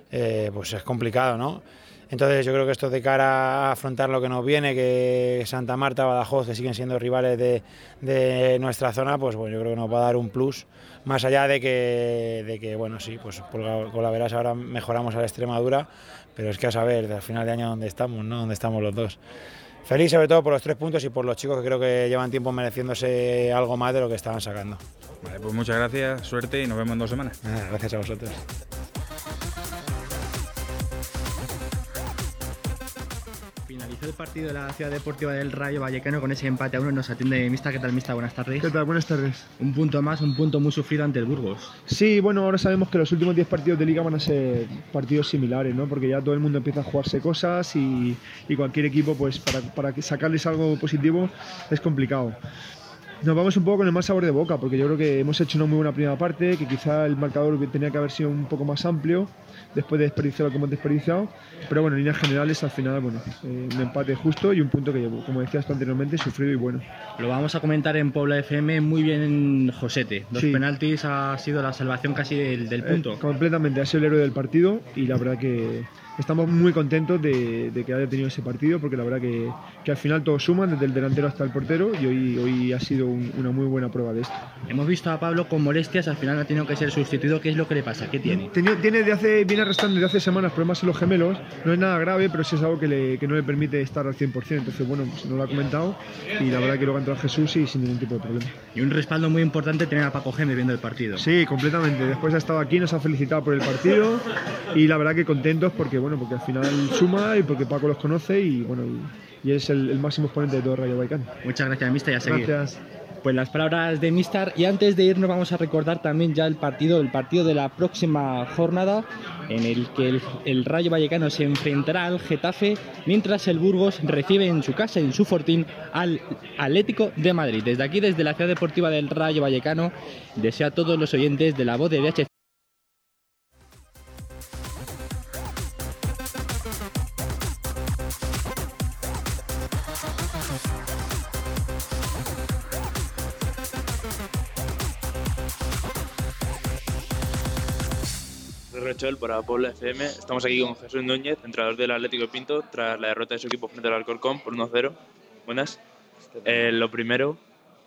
pues es complicado, ¿no? Entonces yo creo que esto de cara a afrontar lo que nos viene, que Santa Marta, Badajoz, que siguen siendo rivales de, de, nuestra zona, pues bueno, yo creo que nos va a dar un plus, más allá de que, de que bueno, sí, pues con la verás ahora mejoramos a la Extremadura, pero es que a saber, al final de año dónde estamos, ¿no? Dónde estamos los dos. Feliz sobre todo por los tres puntos y por los chicos que creo que llevan tiempo mereciéndose algo más de lo que estaban sacando. Vale, pues muchas gracias, suerte y nos vemos en dos semanas. Ah, gracias a vosotros. El partido de la Ciudad Deportiva del Rayo Vallecano con ese empate a uno nos atiende Mista. ¿Qué tal, Mista? Buenas tardes. ¿Qué tal? Buenas tardes. Un punto más, un punto muy sufrido ante el Burgos. Sí, bueno, ahora sabemos que los últimos 10 partidos de liga van a ser partidos similares, ¿no? Porque ya todo el mundo empieza a jugarse cosas y, y cualquier equipo, pues para, para sacarles algo positivo es complicado. Nos vamos un poco con el más sabor de boca, porque yo creo que hemos hecho una muy buena primera parte, que quizá el marcador tenía que haber sido un poco más amplio, después de desperdiciar lo que hemos desperdiciado. Pero bueno, en líneas generales, al final, bueno, eh, un empate justo y un punto que, como decías anteriormente, sufrido y bueno. Lo vamos a comentar en Pobla FM muy bien en Josete. Dos Sí. penaltis ha sido la salvación casi del, del Eh, punto. completamente, ha sido el héroe del partido y la verdad que estamos muy contentos de, de que haya tenido ese partido porque la verdad que, que al final todos suman, desde el delantero hasta el portero y hoy, hoy ha sido un- una muy buena prueba de esto. Hemos visto a Pablo con molestias, al final ha tenido que ser sustituido. ¿Qué es lo que le pasa? ¿Qué tiene? Tenía- tiene de hace, viene arrastrando desde hace semanas problemas en los gemelos, no es nada grave, pero sí es algo que, le- que no le permite estar al 100%, entonces bueno, pues nos lo ha comentado y la verdad que luego ha entrado Jesús y sin ningún tipo de problema. Y un respaldo muy importante tener a Paco Gémez viendo el partido. Sí, completamente. Después ha estado aquí, nos ha felicitado por el partido y la verdad que contentos porque bueno, porque al final suma y porque Paco los conoce y bueno, y, y es el, el máximo exponente de todo Rayo Vallecano. Muchas gracias, Mister, y a seguir. Gracias. Pues las palabras de Mistar y antes de irnos vamos a recordar también ya el partido, el partido de la próxima jornada en el que el, el Rayo Vallecano se enfrentará al Getafe mientras el Burgos recibe en su casa, en su fortín, al Atlético de Madrid. Desde aquí, desde la ciudad deportiva del Rayo Vallecano, deseo a todos los oyentes de la voz de VH Rachel para Puebla FM. Estamos aquí con Jesús Núñez, entrenador del Atlético de Pinto, tras la derrota de su equipo frente al Alcorcón por 1-0. Buenas. Eh, lo primero,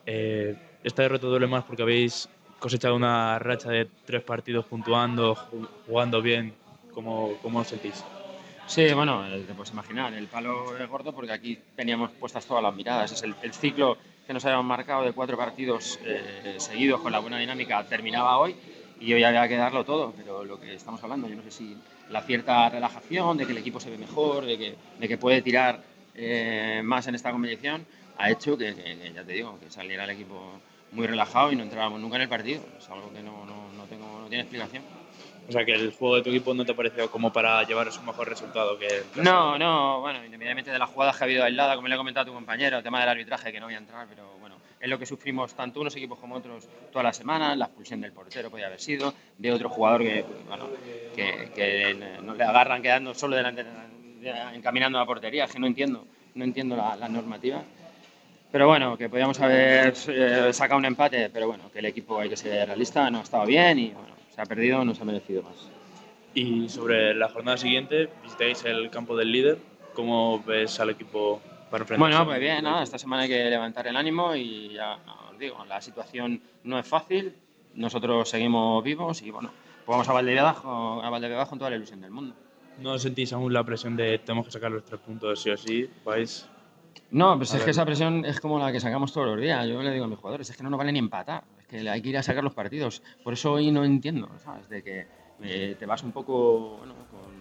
eh, esta derrota duele más porque habéis cosechado una racha de tres partidos puntuando, ju- jugando bien. ¿Cómo, cómo os sentís? Sí, bueno, eh, te puedes imaginar, el palo es gordo porque aquí teníamos puestas todas las miradas. Es el, el ciclo que nos habíamos marcado de cuatro partidos eh, seguidos con la buena dinámica terminaba hoy y hoy había que darlo todo. Pero lo que estamos hablando, yo no sé si la cierta relajación, de que el equipo se ve mejor, de que, de que puede tirar eh, más en esta competición, ha hecho que, que- ya te digo, que saliera el equipo muy relajado y no entrábamos nunca en el partido. Es algo que no, no, no tengo, no tiene explicación. O sea, que el juego de tu equipo no te pareció como para llevaros un mejor resultado que el No, no, bueno, independientemente de las jugadas que ha habido aisladas, como le he comentado a tu compañero, el tema del arbitraje, que no voy a entrar, pero es lo que sufrimos tanto unos equipos como otros toda la semana, la expulsión del portero podía haber sido, de otro jugador que, bueno, que, que no le agarran quedando solo delante, encaminando la portería, que no entiendo, no entiendo la, la normativa. Pero bueno, que podíamos haber eh, sacado un empate, pero bueno, que el equipo hay que ser realista, no ha estado bien y bueno, se ha perdido, no se ha merecido más. Y sobre la jornada siguiente, visitáis el campo del líder. ¿Cómo ves al equipo? Bueno, pues bien, nada, esta semana hay que levantar el ánimo y ya os digo, la situación no es fácil, nosotros seguimos vivos y bueno, pues vamos a Valdebebas, a Valdebebas con toda la ilusión del mundo. ¿No sentís aún la presión de tenemos que sacar los tres puntos sí o sí? ¿Vais? No, pues A es que ver. esa presión es como la que sacamos todos los días. Yo le digo a mis jugadores, es que no nos vale ni empatar, es que hay que ir a sacar los partidos. Por eso hoy no entiendo, ¿sabes? De que eh, te vas un poco bueno, con,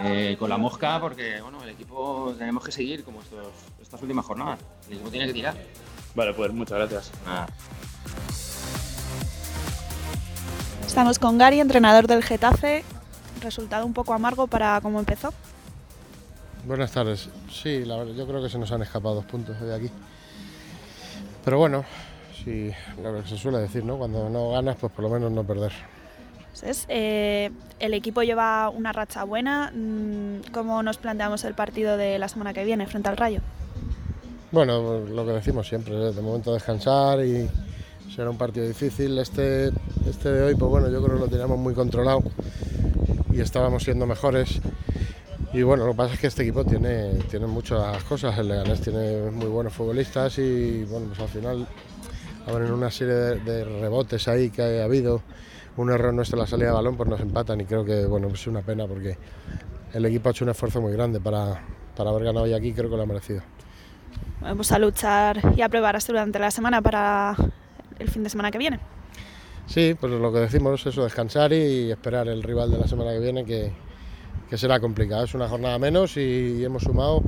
eh, con la mosca porque bueno, el equipo tenemos que seguir como estos, estas últimas jornadas. El equipo tiene que tirar. Vale, pues muchas gracias. Estamos con Gary, entrenador del Getafe. Resultado un poco amargo para cómo empezó. Buenas tardes. Sí, la verdad, yo creo que se nos han escapado dos puntos de aquí. Pero bueno, sí, lo que se suele decir, ¿no? Cuando no ganas, pues por lo menos no perder. Entonces, eh, el equipo lleva una racha buena. Mm, ¿Cómo nos planteamos el partido de la semana que viene frente al Rayo? Bueno, lo que decimos siempre, ¿eh? de momento descansar y será un partido difícil. Este, este de hoy, pues bueno, yo creo que lo teníamos muy controlado y estábamos siendo mejores. Y bueno, lo que pasa es que este equipo tiene, tiene muchas cosas. El Leganés tiene muy buenos futbolistas y bueno, pues al final abren una serie de, de rebotes ahí que ha habido. Un error nuestro en la salida de balón, pues nos empatan y creo que bueno, pues es una pena porque el equipo ha hecho un esfuerzo muy grande para, para haber ganado hoy aquí, creo que lo ha merecido. Vamos a luchar y a prepararse durante la semana para el fin de semana que viene. Sí, pues lo que decimos, eso, descansar y esperar el rival de la semana que viene, que, que será complicado. Es una jornada menos y hemos sumado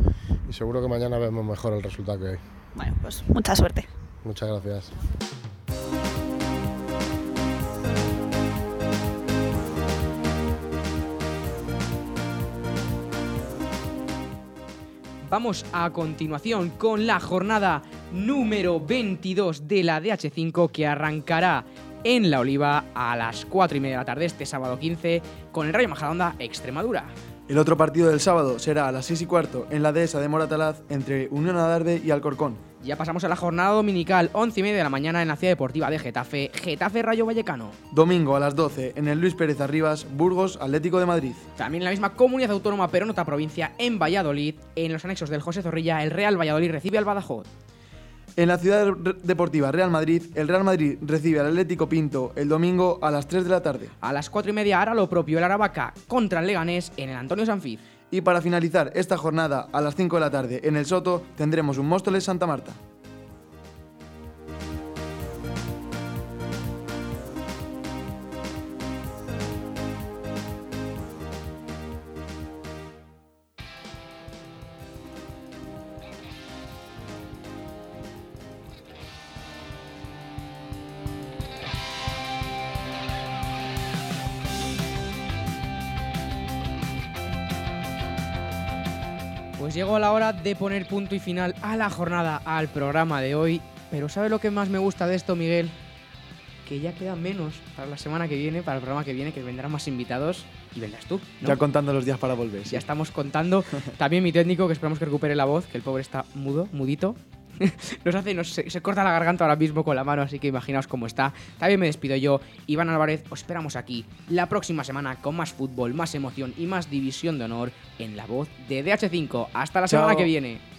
y seguro que mañana vemos mejor el resultado que hoy. Bueno, pues mucha suerte. Muchas gracias. Vamos a continuación con la jornada número 22 de la DH5 que arrancará en La Oliva a las 4 y media de la tarde este sábado 15 con el Rayo Majadahonda Extremadura. El otro partido del sábado será a las 6 y cuarto en la dehesa de Moratalaz entre Unión Adarve y Alcorcón. Ya pasamos a la jornada dominical, 11 y media de la mañana en la ciudad deportiva de Getafe, Getafe Rayo Vallecano. Domingo a las 12 en el Luis Pérez Arribas, Burgos Atlético de Madrid. También en la misma comunidad autónoma pero en otra provincia, en Valladolid, en los anexos del José Zorrilla, el Real Valladolid recibe al Badajoz. En la ciudad deportiva Real Madrid, el Real Madrid recibe al Atlético Pinto el domingo a las 3 de la tarde. A las 4 y media hará lo propio el Aravaca contra el Leganés en el Antonio Sanfiz. Y para finalizar esta jornada a las 5 de la tarde en el Soto tendremos un Móstoles Santa Marta. Llegó la hora de poner punto y final a la jornada, al programa de hoy. Pero ¿sabe lo que más me gusta de esto, Miguel? Que ya queda menos para la semana que viene, para el programa que viene, que vendrán más invitados y vendrás tú. ¿no? Ya contando los días para volver. Ya estamos contando. También mi técnico, que esperamos que recupere la voz, que el pobre está mudo, mudito. nos hace, nos, se, se corta la garganta ahora mismo con la mano, así que imaginaos cómo está. También me despido yo, Iván Álvarez. Os esperamos aquí la próxima semana con más fútbol, más emoción y más división de honor en la voz de DH5. Hasta la Chao. semana que viene.